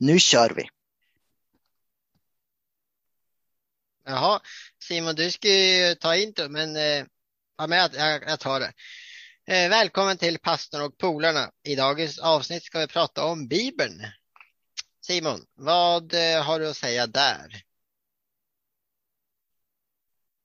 Nu kör vi! Jaha, Simon, du ska ju ta intro, men eh, ja, men jag, jag, jag tar det. Eh, välkommen till pastorn och polarna. I dagens avsnitt ska vi prata om Bibeln. Simon, vad eh, har du att säga där?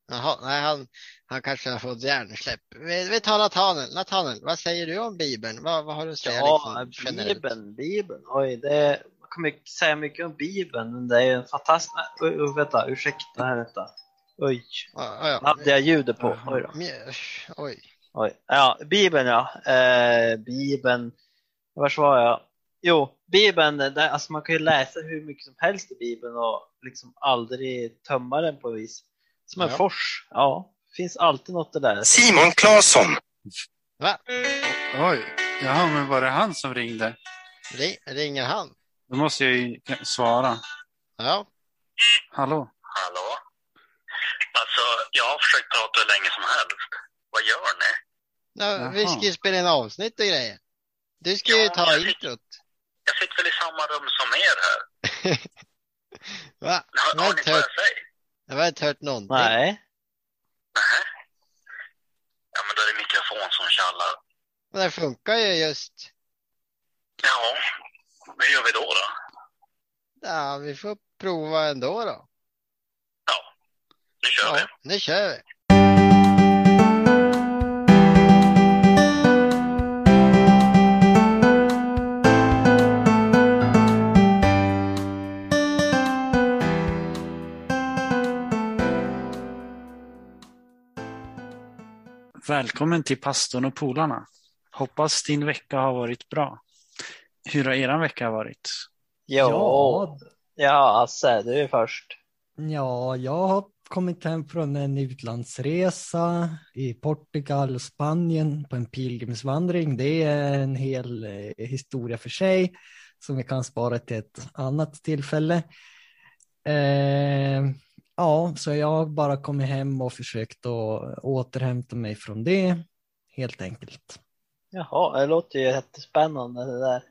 Jaha, nej, han, han kanske har fått hjärnsläpp. Vi, vi tar Nathanael. Nathanael, vad säger du om Bibeln? Vad, vad har du att säga? Ja, liksom? Bibeln, Bibeln. Oj, det, mycket, säga mycket om Bibeln, men det är en fantastisk... Oj, oj, vänta, ursäkta här, vänta. Oj, Ja, ja. hade jag ljudet på? Oj då. Oj. Oj. Ja, Bibeln ja. Eh, Bibeln, vars var jag? Jo, Bibeln, där, alltså man kan ju läsa hur mycket som helst i Bibeln och liksom aldrig tömma den på vis. Som en Ja. fors. Ja, finns alltid något där. Simon Claesson. Va? Oj, jaha, men var det han som ringde? Ri- Ringer han? Då måste jag ju svara. Ja. Hallå? Hallå? Alltså, jag har försökt prata hur länge som helst. Vad gör ni? Ja, vi ska ju spela in avsnitt och grejer. Du ska ju Ja, ta jag introt. Jag sitter väl i samma rum som er här. Va? Har, Jag har ni inte vad hört, jag har inte hört någonting. Nej, Nähä. Ja, men då är det mikrofon som tjallar. Men det funkar ju just. Ja, vad gör vi då då? Ja, vi får prova ändå då. Ja, nu kör vi. Ja, nu kör vi. Välkommen till pastorn och polarna. Hoppas din vecka har varit bra. Hur har eran vecka varit? jo. Ja, Ja, Asse, du är först. ja, jag har kommit hem från en utlandsresa i Portugal och Spanien på en pilgrimsvandring. Det är en hel eh, historia för sig som vi kan spara till ett annat tillfälle. Eh, ja, så jag har bara kommit hem och försökt att återhämta mig från det, helt enkelt. Jaha, det låter ju jättespännande det där.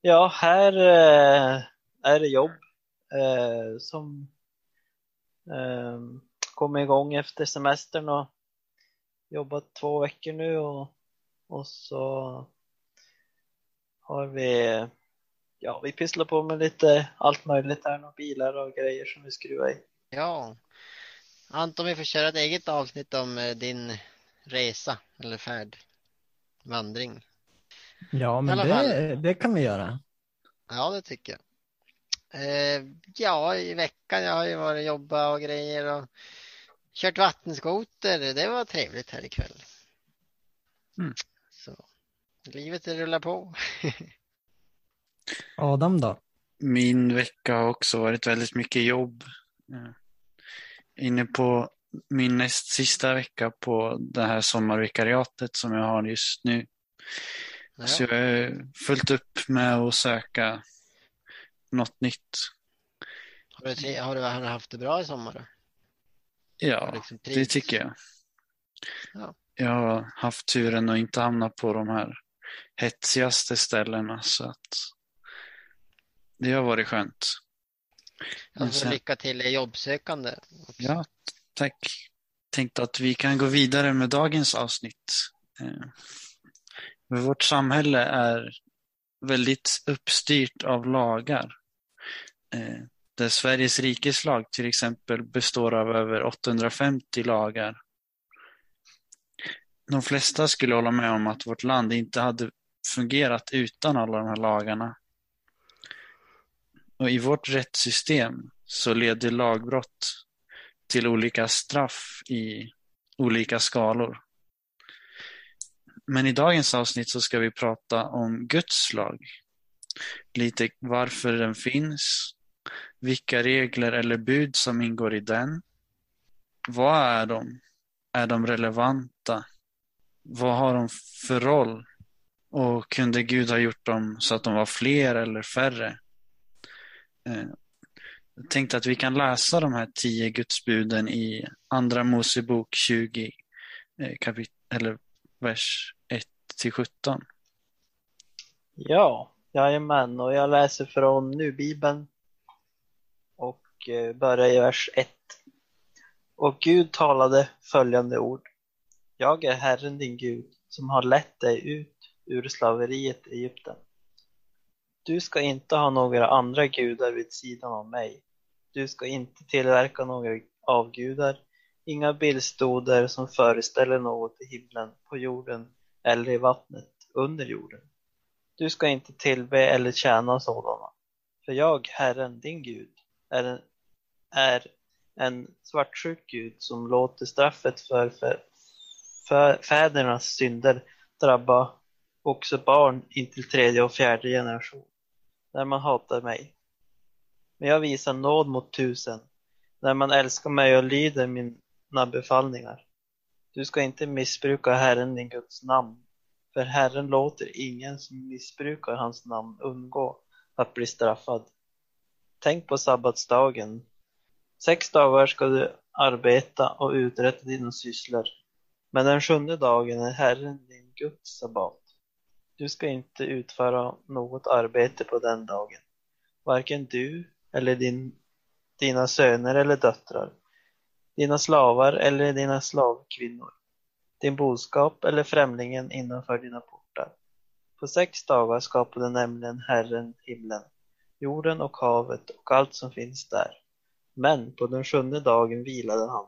Ja, här eh, är det jobb eh, som eh, kommer igång efter semestern och jobbat två veckor nu och, och så har vi, ja vi pysslar på med lite allt möjligt här, några bilar och grejer som vi skruvar i. Ja. Anton, vi får köra ett eget avsnitt om eh, din resa eller färd. Vandring. Ja, men det, det kan vi göra. Ja, det tycker jag. Eh, ja, i veckan jag har ju varit och jobbat och grejer och kört vattenskoter. Det var trevligt här ikväll. Mm. Så livet det rullar på. Adam då? Min vecka har också varit väldigt mycket jobb. Eh, Inne på min näst sista vecka på det här sommarvikariatet som jag har just nu. Ja. Så jag är fullt upp med att söka något nytt. Har, du, har, du, har du haft det bra i sommar? Då? Ja, liksom det tycker jag. Ja. Jag har haft turen att inte hamna på de här hetsigaste ställena så att det har varit skönt. Alltså, sen- lycka till i jobbsökande. också. Ja, tack. Tänkte att vi kan gå vidare med dagens avsnitt. Men Vårt samhälle är väldigt uppstyrt av lagar. Eh, Där Sveriges rikes lag till exempel består av över 850 lagar. De flesta skulle hålla med om att vårt land inte hade fungerat utan alla de här lagarna. Och i vårt rättssystem så leder lagbrott till olika straff i olika skalor. Men i dagens avsnitt så ska vi prata om Guds lag. Lite varför den finns, vilka regler eller bud som ingår i den. Vad är de? Är de relevanta? Vad har de för roll? Och kunde Gud ha gjort dem så att de var fler eller färre? Eh, jag tänkte att vi kan läsa de här tio gudsbuden i Andra Mosebok 20, eh, kapit- eller vers till 17. Ja, Jajamän, och jag läser från Nu-bibeln och eh, börjar i vers 1. Och Gud talade följande ord. Jag är Herren din Gud som har lett dig ut ur slaveriet i Egypten. Du ska inte ha några andra gudar vid sidan av mig. Du ska inte tillverka några avgudar, inga bildstoder som föreställer något i himlen, på jorden eller i vattnet under jorden. Du ska inte tillbe eller tjäna sådana. För jag, Herren, din Gud, är en, är en svartsjuk Gud som låter straffet för, för, för fädernas synder drabba också barn intill tredje och fjärde generation, när man hatar mig. Men jag visar nåd mot tusen, när man älskar mig och lyder mina befallningar. Du ska inte missbruka Herren din Guds namn, för Herren låter ingen som missbrukar hans namn undgå att bli straffad. Tänk på sabbatsdagen. Sex dagar ska du arbeta och uträtta dina sysslor, men den sjunde dagen är Herren din Guds sabbat. Du ska inte utföra något arbete på den dagen, varken du eller din, dina söner eller döttrar, dina slavar eller dina slavkvinnor, din boskap eller främlingen innanför dina portar. På sex dagar skapade nämligen Herren himlen, jorden och havet och allt som finns där. Men på den sjunde dagen vilade han.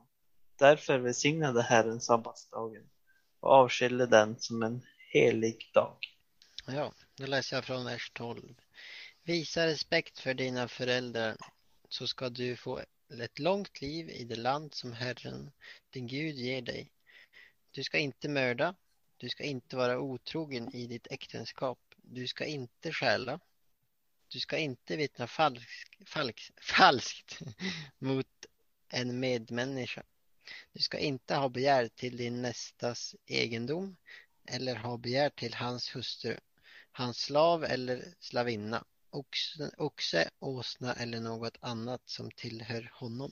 Därför välsignade Herren sabbatsdagen och avskilde den som en helig dag. Ja, då läser jag från vers 12. Visa respekt för dina föräldrar så ska du få ett långt liv i det land som Herren, din Gud, ger dig. Du ska inte mörda, du ska inte vara otrogen i ditt äktenskap, du ska inte stjäla, du ska inte vittna falsk, falsk, falskt mot en medmänniska. Du ska inte ha begär till din nästas egendom eller ha begär till hans hustru hans slav eller slavinna, oxe, oxe, åsna eller något annat som tillhör honom.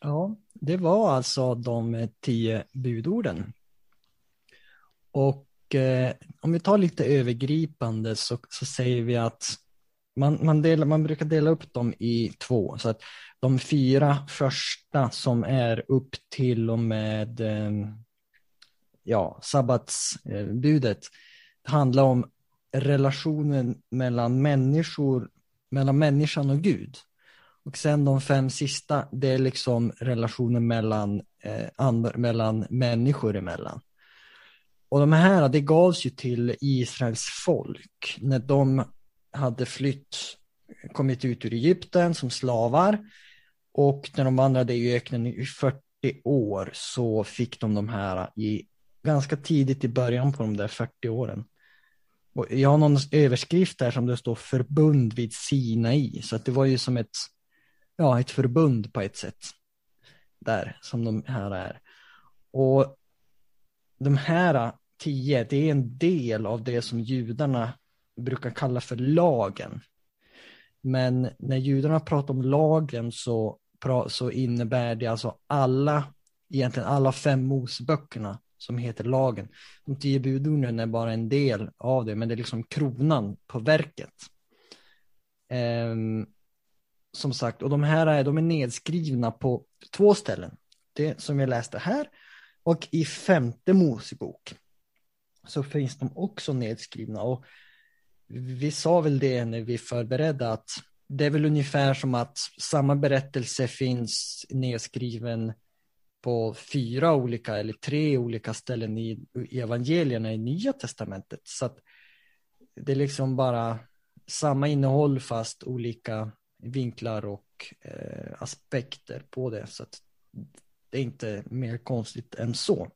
Ja, det var alltså de tio budorden. Och eh, om vi tar lite övergripande så, så säger vi att man, man, delar, man brukar dela upp dem i två. Så att de fyra första som är upp till och med eh, ja, sabbatsbudet handlar om relationen mellan människor, mellan människan och Gud. Och sen de fem sista, det är liksom relationen mellan, eh, andra, mellan människor emellan. Och de här, det gavs ju till Israels folk när de hade flytt, kommit ut ur Egypten som slavar. Och när de vandrade i öknen i 40 år så fick de de här i ganska tidigt i början på de där 40 åren. Och jag har någon överskrift där som det står förbund vid Sinai, så att det var ju som ett, ja, ett förbund på ett sätt. Där, som de här är. Och de här tio, det är en del av det som judarna brukar kalla för lagen. Men när judarna pratar om lagen så, så innebär det alltså alla, egentligen alla fem Moseböckerna som heter lagen. De tio budorden är bara en del av det, men det är liksom kronan på verket. Um, som sagt, och de här är, de är nedskrivna på två ställen. Det som jag läste här och i femte Mosebok så finns de också nedskrivna. Och vi sa väl det när vi förberedde att det är väl ungefär som att samma berättelse finns nedskriven på fyra olika eller tre olika ställen i, i evangelierna i Nya Testamentet. Så att det är liksom bara samma innehåll fast olika vinklar och eh, aspekter på det. Så att det är inte mer konstigt än så.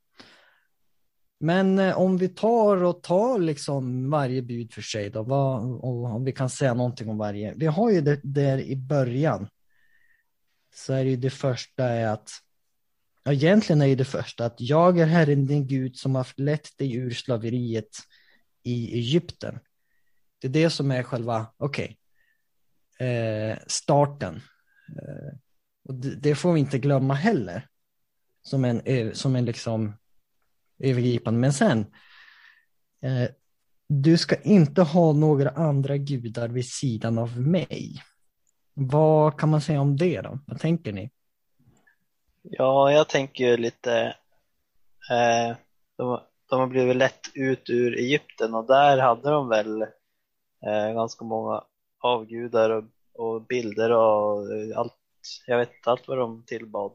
Men eh, om vi tar och tar liksom varje bud för sig då, vad, och om vi kan säga någonting om varje. Vi har ju det där i början. Så är det ju det första är att Ja, egentligen är det första att jag är Herren din Gud som har lett dig ur slaveriet i Egypten. Det är det som är själva, okej, okay, eh, starten. Eh, och det, det, får vi inte glömma heller. Som en, eh, som en liksom övergripande. Men sen, eh, Du ska inte ha några andra gudar vid sidan av mig. Vad kan man säga om det då? Vad tänker ni? Ja, jag tänker ju lite, eh, de, de har blivit lätt ut ur Egypten och där hade de väl eh, ganska många avgudar och, och bilder och allt, jag vet inte allt vad de tillbad.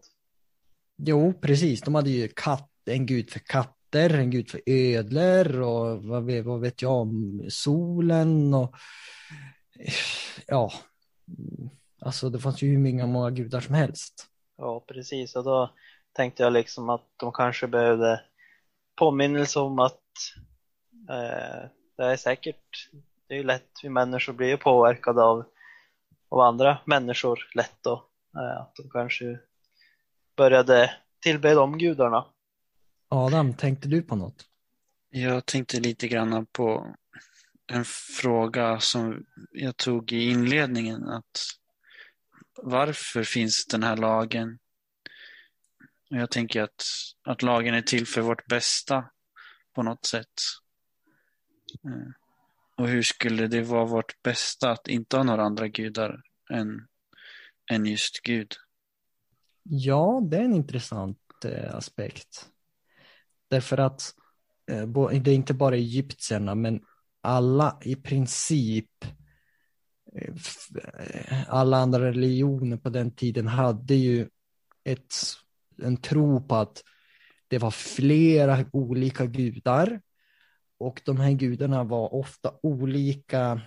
Jo, precis. De hade ju katt, en gud för katter, en gud för ödlor och vad vet, vad vet jag om solen och ja, alltså det fanns ju hur många, många gudar som helst. Ja, precis. Och då tänkte jag liksom att de kanske behövde påminnelse om att eh, det är säkert, det är ju lätt, vi människor blir ju påverkade av, av andra människor lätt då. Eh, att de kanske började tillbe de gudarna. Adam, tänkte du på något? Jag tänkte lite grann på en fråga som jag tog i inledningen. Att varför finns den här lagen? Jag tänker att, att lagen är till för vårt bästa på något sätt. Eh, och hur skulle det vara vårt bästa att inte ha några andra gudar än, än just Gud? Ja, det är en intressant eh, aspekt. Därför att eh, det är inte bara egyptierna, men alla i princip eh, Eh, alla andra religioner på den tiden hade ju ett, en tro på att det var flera olika gudar och de här gudarna var ofta olika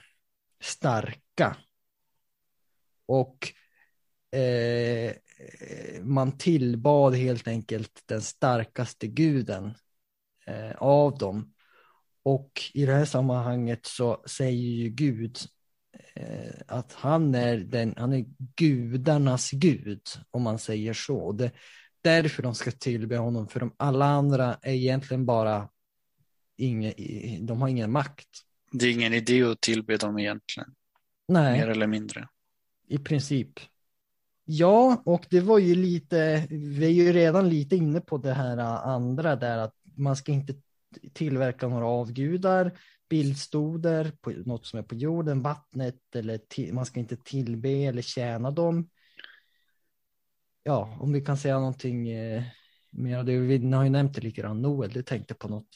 starka. Och eh, man tillbad helt enkelt den starkaste guden eh, av dem. Och i det här sammanhanget så säger ju Gud att han är, den, han är gudarnas gud, om man säger så. Det, därför de ska tillbe honom, för de, alla andra är egentligen bara inge, de har ingen makt. Det är ingen idé att tillbe dem egentligen. Nej. Mer eller mindre. I princip. Ja, och det var ju lite, vi är ju redan lite inne på det här andra där att man ska inte tillverka några avgudar, bildstoder på något som är på jorden, vattnet eller till, man ska inte tillbe eller tjäna dem. Ja, om vi kan säga någonting eh, mer, det, vi har ju nämnt det lite grann, Noel, du tänkte på något.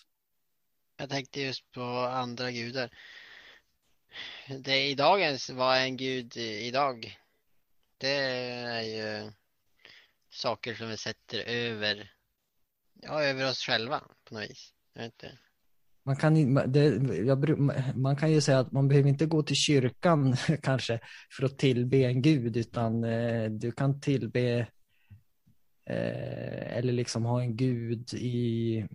Jag tänkte just på andra gudar. Det i dagens, vad är en gud idag? Det är ju saker som vi sätter över, ja, över oss själva på något vis. Jag vet inte. Man kan, det, jag, man kan ju säga att man behöver inte gå till kyrkan kanske för att tillbe en gud, utan eh, du kan tillbe eh, eller liksom ha en gud i,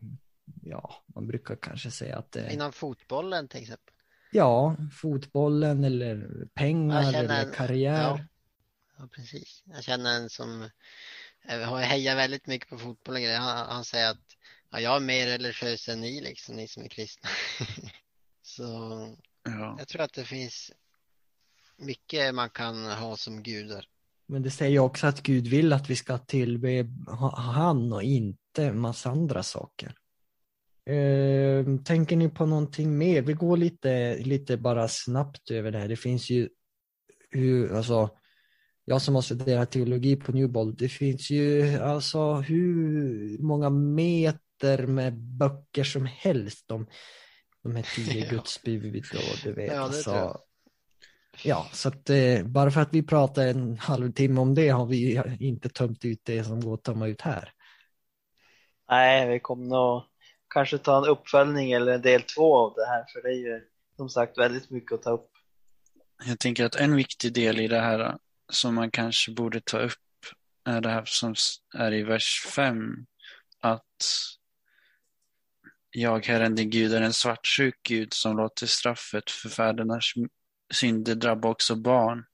ja, man brukar kanske säga att det... Inom fotbollen till exempel? Ja, fotbollen eller pengar eller en, karriär. Ja, ja, precis. Jag känner en som hejar väldigt mycket på fotboll och grejer. Han, han säger att ja, jag är mer religiös än ni, liksom, ni som är kristna. Så ja. jag tror att det finns mycket man kan ha som gudar. Men det säger också att Gud vill att vi ska tillbe han och inte massa andra saker. Uh, tänker ni på någonting mer? Vi går lite, lite bara snabbt över det här. Det finns ju hur, alltså, jag som har studerat teologi på Newbold, det finns ju alltså hur många meter med böcker som helst om de här tio gudsbud och du vet. Ja, det alltså, ja så att eh, bara för att vi pratar en halvtimme om det har vi inte tömt ut det som går att tömma ut här. Nej, vi kommer nog kanske ta en uppföljning eller en del två av det här, för det är ju som sagt väldigt mycket att ta upp. Jag tänker att en viktig del i det här som man kanske borde ta upp är det här som är i vers 5. Att jag, Herren din Gud, är en svartsjuk Gud som låter straffet för fädernas synder drabba också barn,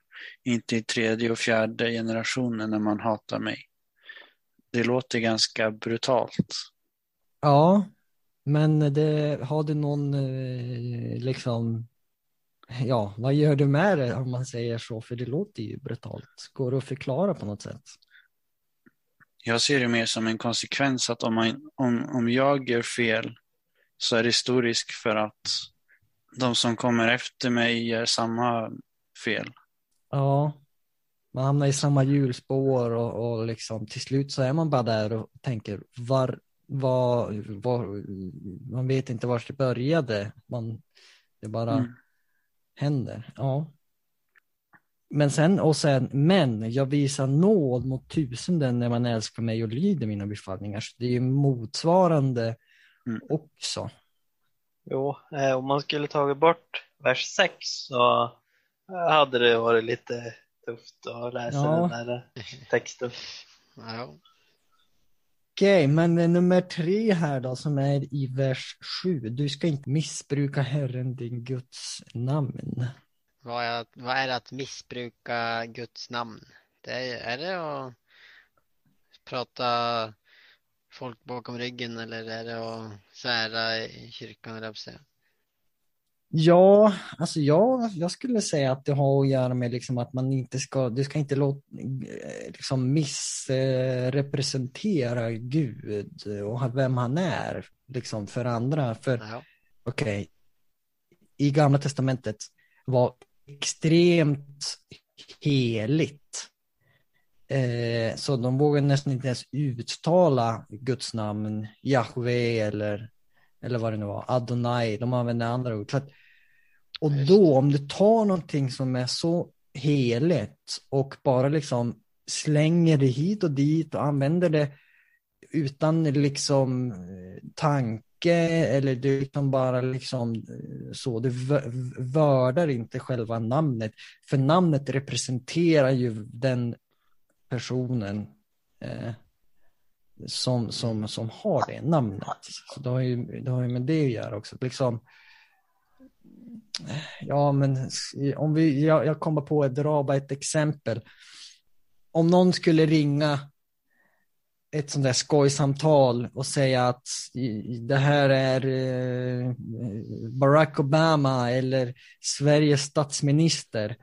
inte i tredje och fjärde generationen när man hatar mig. Det låter ganska brutalt. Ja, men det, har du någon eh, liksom ja, vad gör du med det om man säger så? För det låter ju brutalt. Går det att förklara på något sätt? Jag ser det mer som en konsekvens att om, man, om, om jag gör fel så är det stor risk för att de som kommer efter mig gör samma fel. Ja, man hamnar i samma hjulspår och, och liksom till slut så är man bara där och tänker var, var, var man vet inte var det började. Man, det bara Mm. händer. Ja. Men sen, och sen, men jag visar nåd mot tusenden när man älskar mig och lyder mina befallningar. Så det är ju motsvarande Mm. också. Jo, eh, om man skulle tagit bort vers 6 så hade det varit lite tufft att läsa Ja. den där texten. Ja. Okej, men eh, nummer tre här då som är i vers sju. Du ska inte missbruka Herren din Guds namn. Vad är, att- vad är det att missbruka Guds namn? Det är, är det att prata folk bakom ryggen eller är det att svära i kyrkan eller säga? Ja, alltså jag, jag skulle säga att det har att göra med liksom att man inte ska, du ska inte låta, liksom missrepresentera Gud och vem han är liksom för andra. För Ja. okej, i Gamla Testamentet var extremt heligt. Eh, så de vågade nästan inte ens uttala Guds namn, Jahve eller, eller vad det nu var, Adonai, de använde andra ord. Att, och då om du tar någonting som är så heligt och bara liksom slänger det hit och dit och använder det utan liksom eh, tanke eller du liksom bara liksom eh, så, du vö- vördar inte själva namnet. För namnet representerar ju den personen eh, som, som, som har det namnet. Så det har ju, det har ju med det att göra också. Liksom, ja, men om vi, jag, jag kommer på att dra bara ett exempel. Om någon skulle ringa ett sånt där skojsamtal och säga att det här är eh, Barack Obama eller Sveriges statsminister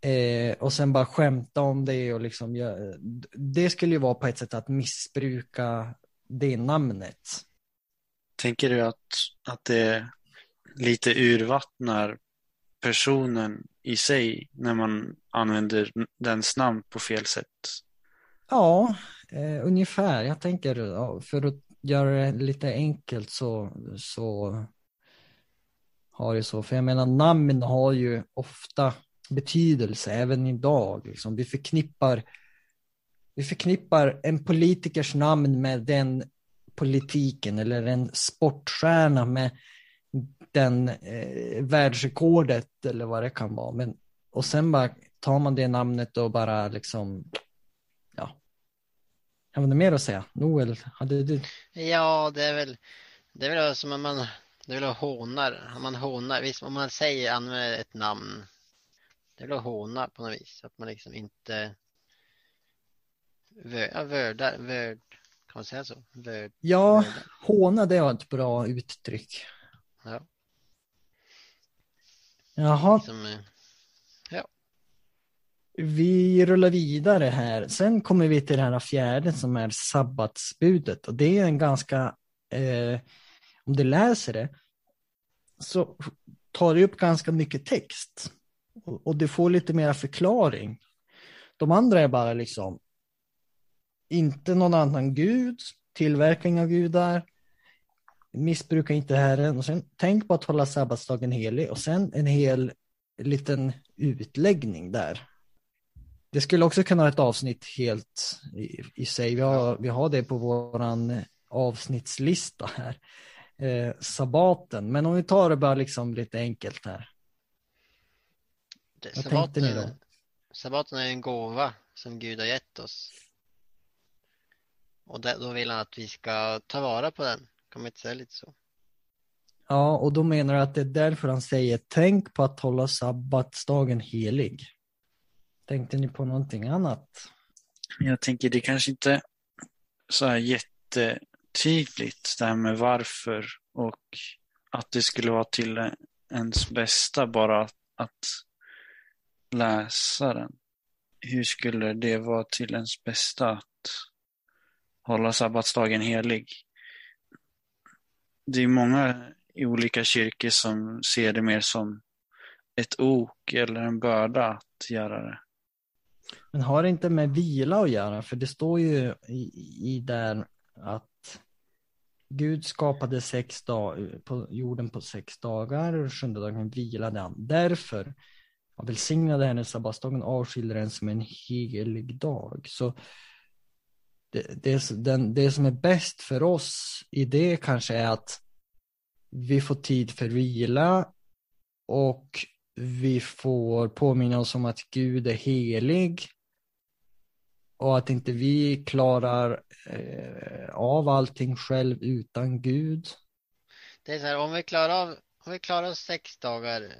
eh, och sen bara skämta om det och liksom gö- det skulle ju vara på ett sätt att missbruka det namnet. Tänker du att, att det lite urvattnar personen i sig när man använder dens namn på fel sätt? Ja, eh, ungefär. Jag tänker ja, för att göra det lite enkelt så, så har det så. För jag menar namn har ju ofta betydelse även idag. Liksom. Vi förknippar vi förknippar en politikers namn med den politiken eller en sportstjärna med den eh, världsrekordet eller vad det kan vara. Men, och sen bara tar man det namnet och bara liksom ja. Jag har mer att säga. Noel, hade du? Ja, det är väl, det är väl som om man, det är väl att hånar, om man hånar, visst om man säger, använder ett namn, det är att håna på något vis, att man liksom inte vö, ja, värdar, vörd, kan man säga så? Vörd, Ja, håna det var ett bra uttryck. Ja, Jaha, liksom, eh, vi rullar vidare här. Sen kommer vi till det här fjärde som är sabbatsbudet. Och det är en ganska, eh, om du läser det, så tar det upp ganska mycket text och, du får lite mera förklaring. De andra är bara liksom inte någon annan gud, tillverkning av gudar, missbruka inte Herren och sen tänk på att hålla sabbatsdagen helig och sen en hel liten utläggning där. Det skulle också kunna vara ett avsnitt helt i, i sig. Vi har, vi har det på våran avsnittslista här. Eh, sabbaten, men om vi tar det bara liksom lite enkelt här det, Vad tänkte ni då? sabbaten, sabbaten är en gåva som Gud har gett oss. Och det, då vill han att vi ska ta vara på den, kan man inte säga lite så? Ja, och då menar jag att det är därför han säger tänk på att hålla sabbatsdagen helig. Tänkte ni på någonting annat? Jag tänker det kanske inte så här jättetydligt det här med varför och att det skulle vara till ens bästa bara att, läsaren. Hur skulle det vara till ens bästa att hålla sabbatsdagen helig? Det är många i olika kyrkor som ser det mer som ett ok eller en börda att göra det. Men har det inte med vila att göra? För det står ju i, i där att Gud skapade sex dag, på jorden på sex dagar och sjunde dagen vilade han. Därför han välsignade henne sabbatsdagen och avskilde den som en helig dag. Så det, det, den, det som är bäst för oss i det kanske är att vi får tid för vila och vi får påminna oss om att Gud är helig och att inte vi klarar eh, av allting själv utan Gud. Det är så här, om vi klarar av, om vi klarar sex dagar,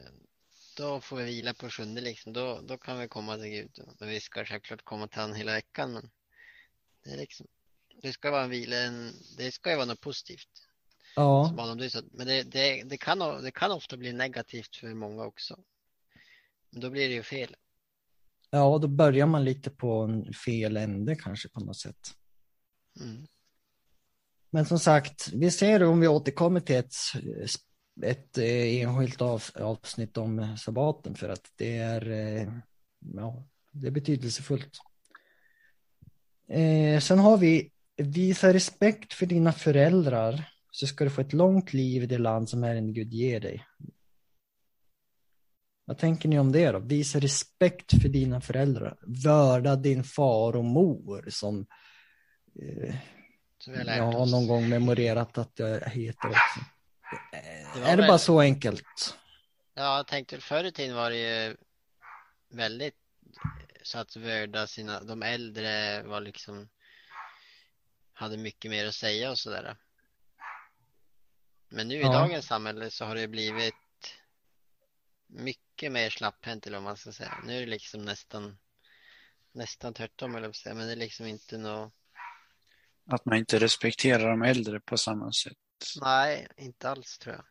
då får vi vila på sjunde liksom. Då, då kan vi komma till Gud. Men vi ska självklart komma till honom hela veckan. Men det är liksom, det ska vara en vila, en, det ska ju vara något positivt. Ja. Men det, det, det, kan, det kan ofta bli negativt för många också. Men då blir det ju fel. ja, då börjar man lite på en fel ände kanske på något sätt. Mm. Men som sagt, vi ser om vi återkommer till ett, ett eh, enskilt av, avsnitt om sabbaten för att det är, eh, ja, det är betydelsefullt. Eh, sen har vi visa respekt för dina föräldrar så ska du få ett långt liv i det land som Herren Gud ger dig. Vad tänker ni om det då? Visa respekt för dina föräldrar. Vörda din far och mor som eh, jag har någon gång memorerat att jag heter också. Det var Är det väl- bara så enkelt? Ja, jag tänkte förr i tiden var det ju väldigt så att värda sina, de äldre var liksom hade mycket mer att säga och sådär. Men nu i Ja. dagens samhälle så har det blivit mycket mer slapphänt eller vad man ska säga. Nu är det liksom nästan nästan tvärtom eller vad säga, men det är liksom inte något, Att man inte respekterar de äldre på samma sätt. Nej, inte alls tror jag.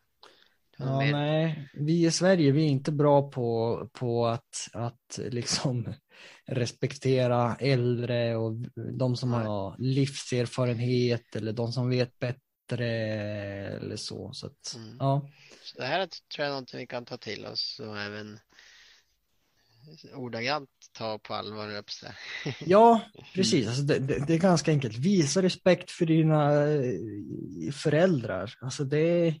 Ja, mer- nej, vi i Sverige vi är inte bra på, på att, att liksom respektera äldre och de som Nej. har livserfarenhet eller de som vet bättre eller så. så att, Mm. ja. Så det här tror jag är någonting vi kan ta till oss och även ordagrant ta på allvar, ja, precis. Alltså det, det, det är ganska enkelt. Visa respekt för dina eh, föräldrar. Alltså det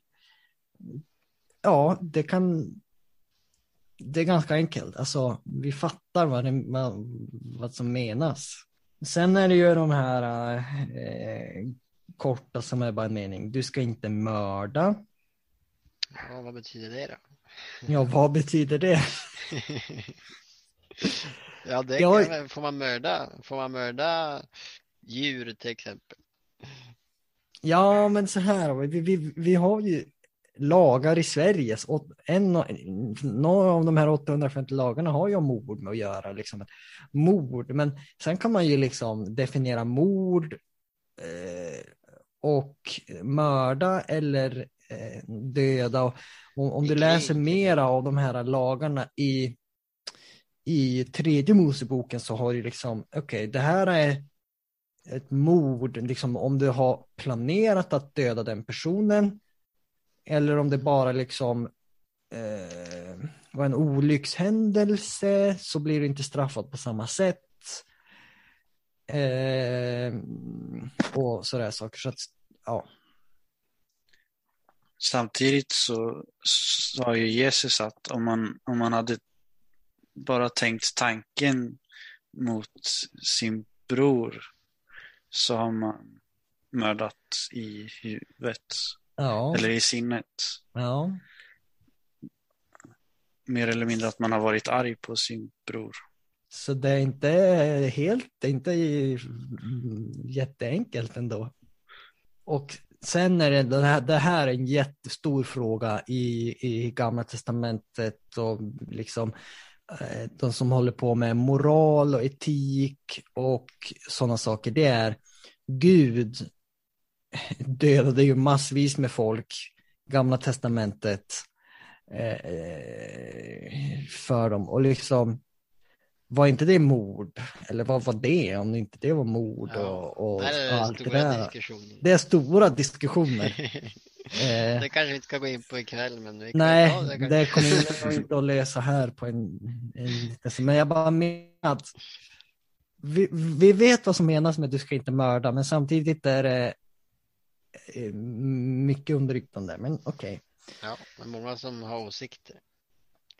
Ja, det kan det är ganska enkelt. Alltså, vi fattar vad, det, vad, vad som menas. Sen är det ju de här eh, korta som är bara en mening. Du ska inte mörda. Ja, vad betyder det då? Ja, vad betyder det? Ja, det kan, får man mörda, får man mörda djur till exempel? Ja, men så här, vi, vi, vi har ju lagar i Sverige. En, några av de här 850 lagarna har ju mord med att göra. Liksom. Mord, men sen kan man ju liksom definiera mord eh, och mörda eller döda. Och, om, om du läser mera av de här lagarna i, i tredje Moseboken så har du liksom, okej, det här är ett mord, liksom om du har planerat att döda den personen eller om det bara liksom eh, var en olyckshändelse så blir du inte straffad på samma sätt. Eh, och sådär saker. Så att, ja. Samtidigt så sa ju Jesus att om man, om man hade bara tänkt tanken mot sin bror så har man mördat i huvudet Ja, eller i sinnet. ja. Mer eller mindre att man har varit arg på sin bror. Så det är inte helt, det är inte jätteenkelt ändå. Och sen är det, den här, det här är en jättestor fråga i, i gamla testamentet och liksom eh, de som håller på med moral och etik och sådana saker. Det är Gud dödade ju massvis med folk, gamla testamentet eh, eh, för dem och liksom var inte det mord? Eller vad var det om inte det var mord Ja, och, och Det är allt det där? Det är stora diskussioner. Eh, Det kanske vi inte ska gå in på ikväll, men vi kan nej, ta det. det kommer inte att läsa här på en, en Men jag bara menar att vi, vi vet vad som menas med att du ska inte mörda, men samtidigt är det eh, mycket under ytan där. Men okej. Ja, det är många som har åsikter.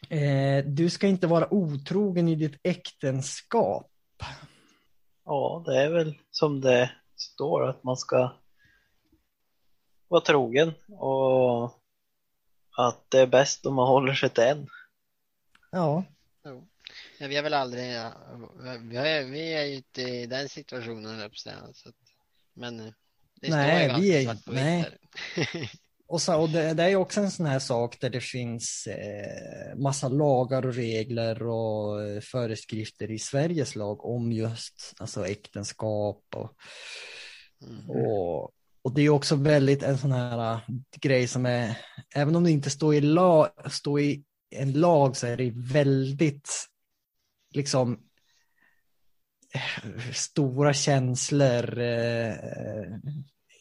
Eh, du ska inte vara otrogen i ditt äktenskap. Ja, det är väl som det står att man ska vara trogen och att det är bäst om man håller sig till en. Ja. Ja, vi har väl aldrig, vi, har, vi är ju inte i den situationen, så att, men eh, det Nej, står ju vi är- nej. och, så, och det, det är också en sån här sak där det finns eh, massa lagar och regler och eh, föreskrifter i Sveriges lag om just alltså äktenskap och, Mm. och, och det är också väldigt en sån här äh, grej som är, även om det inte står i, lag, står i en lag så är det väldigt liksom eh, stora känslor. eh,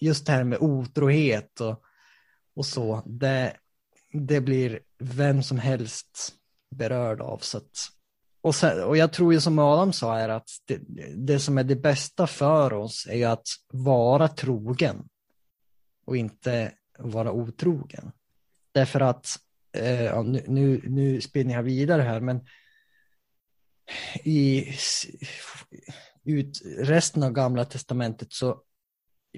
Just det här med otrohet och, och så. Det, det blir vem som helst berörd av. Så att, och, sen, och jag tror ju som Adam sa är att det, det som är det bästa för oss är ju att vara trogen och inte vara otrogen. Därför att, eh, nu, nu, nu spinner jag vidare här, men i ut, resten av gamla testamentet så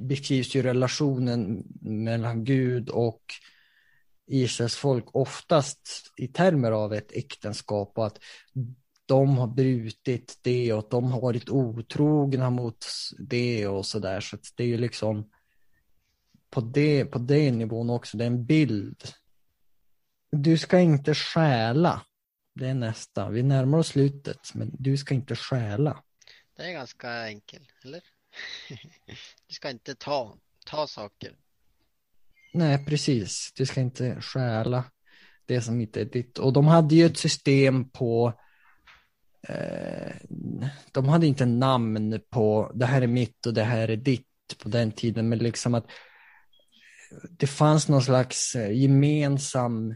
beskrivs ju relationen mellan Gud och Israels folk oftast i termer av ett äktenskap och att de har brutit det och att de har varit otrogna mot det och så där. Så att det är ju liksom på det, på det nivån också, det är en bild. Du ska inte stjäla. Det är nästa. Vi närmar oss slutet, men du ska inte stjäla. Det är ganska enkel, eller? Du ska inte ta, ta saker. Nej, precis. Du ska inte stjäla det som inte är ditt. Och de hade ju ett system på eh, de hade inte namn på det här är mitt och det här är ditt på den tiden, men liksom att det fanns någon slags eh, gemensam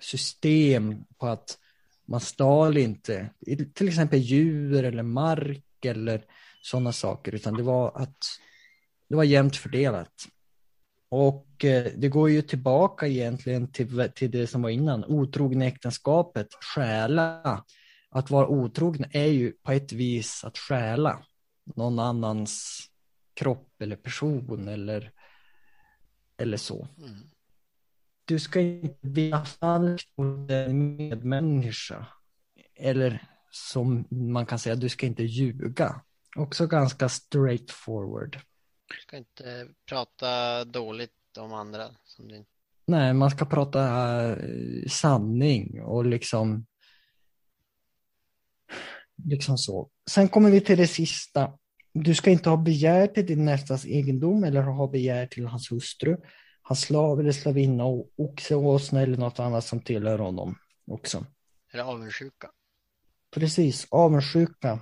system på att man stal inte till exempel djur eller mark eller sådana saker, utan det var att det var jämnt fördelat. Och eh, det går ju tillbaka egentligen till, till det som var innan, otrogen äktenskapet, stjäla. Att vara otrogen är ju på ett vis att stjäla någon annans kropp eller person eller, eller så. Mm. Du ska inte vinna falskt mot en medmänniska. Eller som man kan säga, du ska inte ljuga. Också ganska straightforward. Du ska inte prata dåligt om andra. Som du... Nej, man ska prata eh, sanning och liksom liksom så. Sen kommer vi till det sista. Du ska inte ha begär till din nästas egendom eller ha begär till hans hustru, hans slav eller slavinna och oxe, åsna eller något annat som tillhör honom också. Eller avundsjuka. Precis, avundsjuka,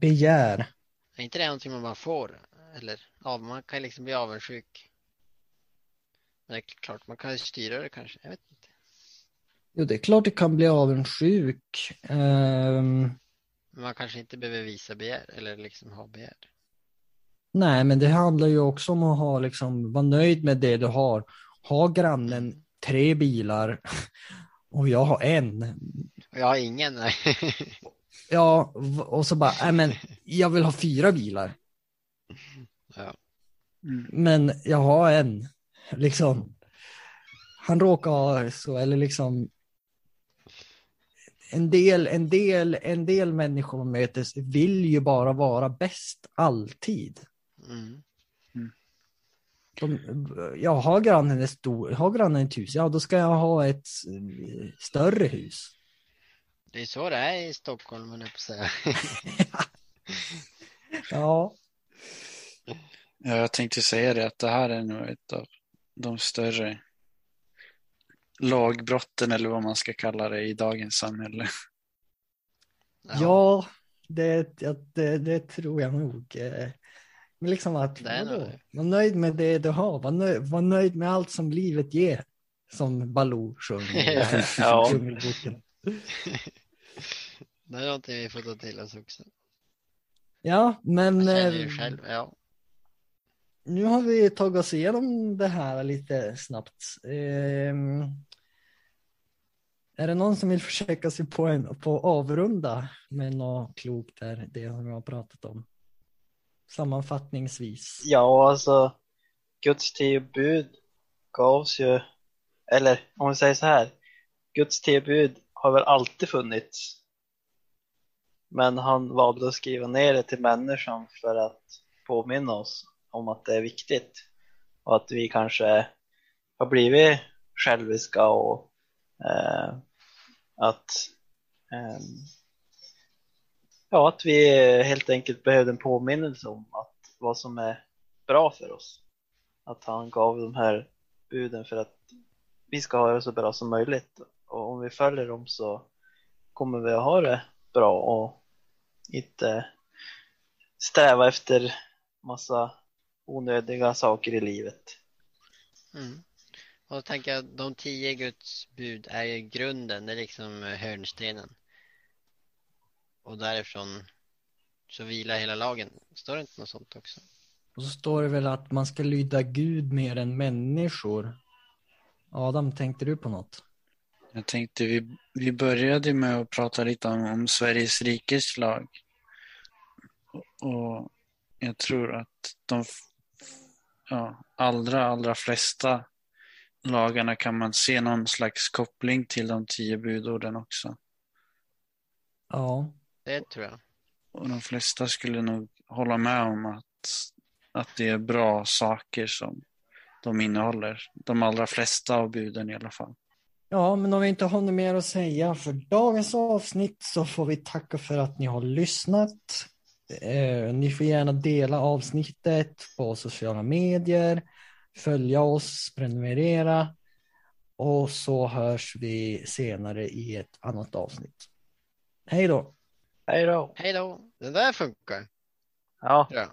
begär. Är inte det någonting man bara får? Eller ja, man kan liksom bli avundsjuk. Men det är klart, man kan ju styra det kanske. Jag vet inte. Jo, det är klart du kan bli avundsjuk. Men man kanske inte behöver visa begär eller liksom ha begär. Nej, men det handlar ju också om att ha, liksom, vara nöjd med det du har. Har grannen tre bilar och jag har en. Jag har ingen. Ja, och så bara, nej men jag vill ha fyra bilar. ja. Mm. Men jag har en. Liksom. Han råkar ha så, eller liksom. En del, en del, en del människor man möter vill ju bara vara bäst alltid. Mm. De, ja, har grannen ett stor, har grannen ett hus, ja då ska jag ha ett eh, större hus. Det är så det är i Stockholm, jag på säga. Ja, Ja, jag tänkte säga det att det här är nog ett av de större lagbrotten eller vad man ska kalla det i dagens samhälle. ja, det, ja, det, det tror jag nog. Eh. Men liksom att, Det är vadå? var nöjd med det du har, var nöjd, var nöjd med allt som livet ger. Som Baloo sjunger Ja. Djungelboken. Det är någonting vi får ta till oss också. Ja, men Jag känner ju eh, själv, ja. nu har vi tagit oss igenom det här lite snabbt. Ehm, är det någon som vill försöka sig på, en, på avrunda med något klokt där, det som vi har pratat om? Sammanfattningsvis. Ja, alltså Guds tio bud gavs ju, eller om vi säger så här, Guds tio bud har väl alltid funnits. Men han valde att skriva ner det till människan för att påminna oss om att det är viktigt och att vi kanske har blivit själviska och eh, att eh, ja, att vi helt enkelt behövde en påminnelse om att vad som är bra för oss. Att han gav de här buden för att vi ska ha det så bra som möjligt. Och om vi följer dem så kommer vi att ha det bra och inte sträva efter massa onödiga saker i livet. Mm. Och då tänker jag de tio Guds bud är ju grunden, det är liksom hörnstenen. Och därifrån så vilar hela lagen. Står det inte något sånt också? Och så står det väl att man ska lyda Gud mer än människor. Adam, tänkte du på något? Jag tänkte vi, vi började med att prata lite om, om Sveriges rikes lag. Och, jag tror att de ja, allra, allra flesta lagarna kan man se någon slags koppling till de tio budorden också. Ja, Det tror jag. Och de flesta skulle nog hålla med om att, att det är bra saker som de innehåller. De allra flesta av buden i alla fall. Ja, men om vi inte har något mer att säga för dagens avsnitt så får vi tacka för att ni har lyssnat. Eh, ni får gärna dela avsnittet på sociala medier, följa oss, prenumerera och så hörs vi senare i ett annat avsnitt. Hej då! Hej då! Hej då! Det där funkar. Ja, Ja.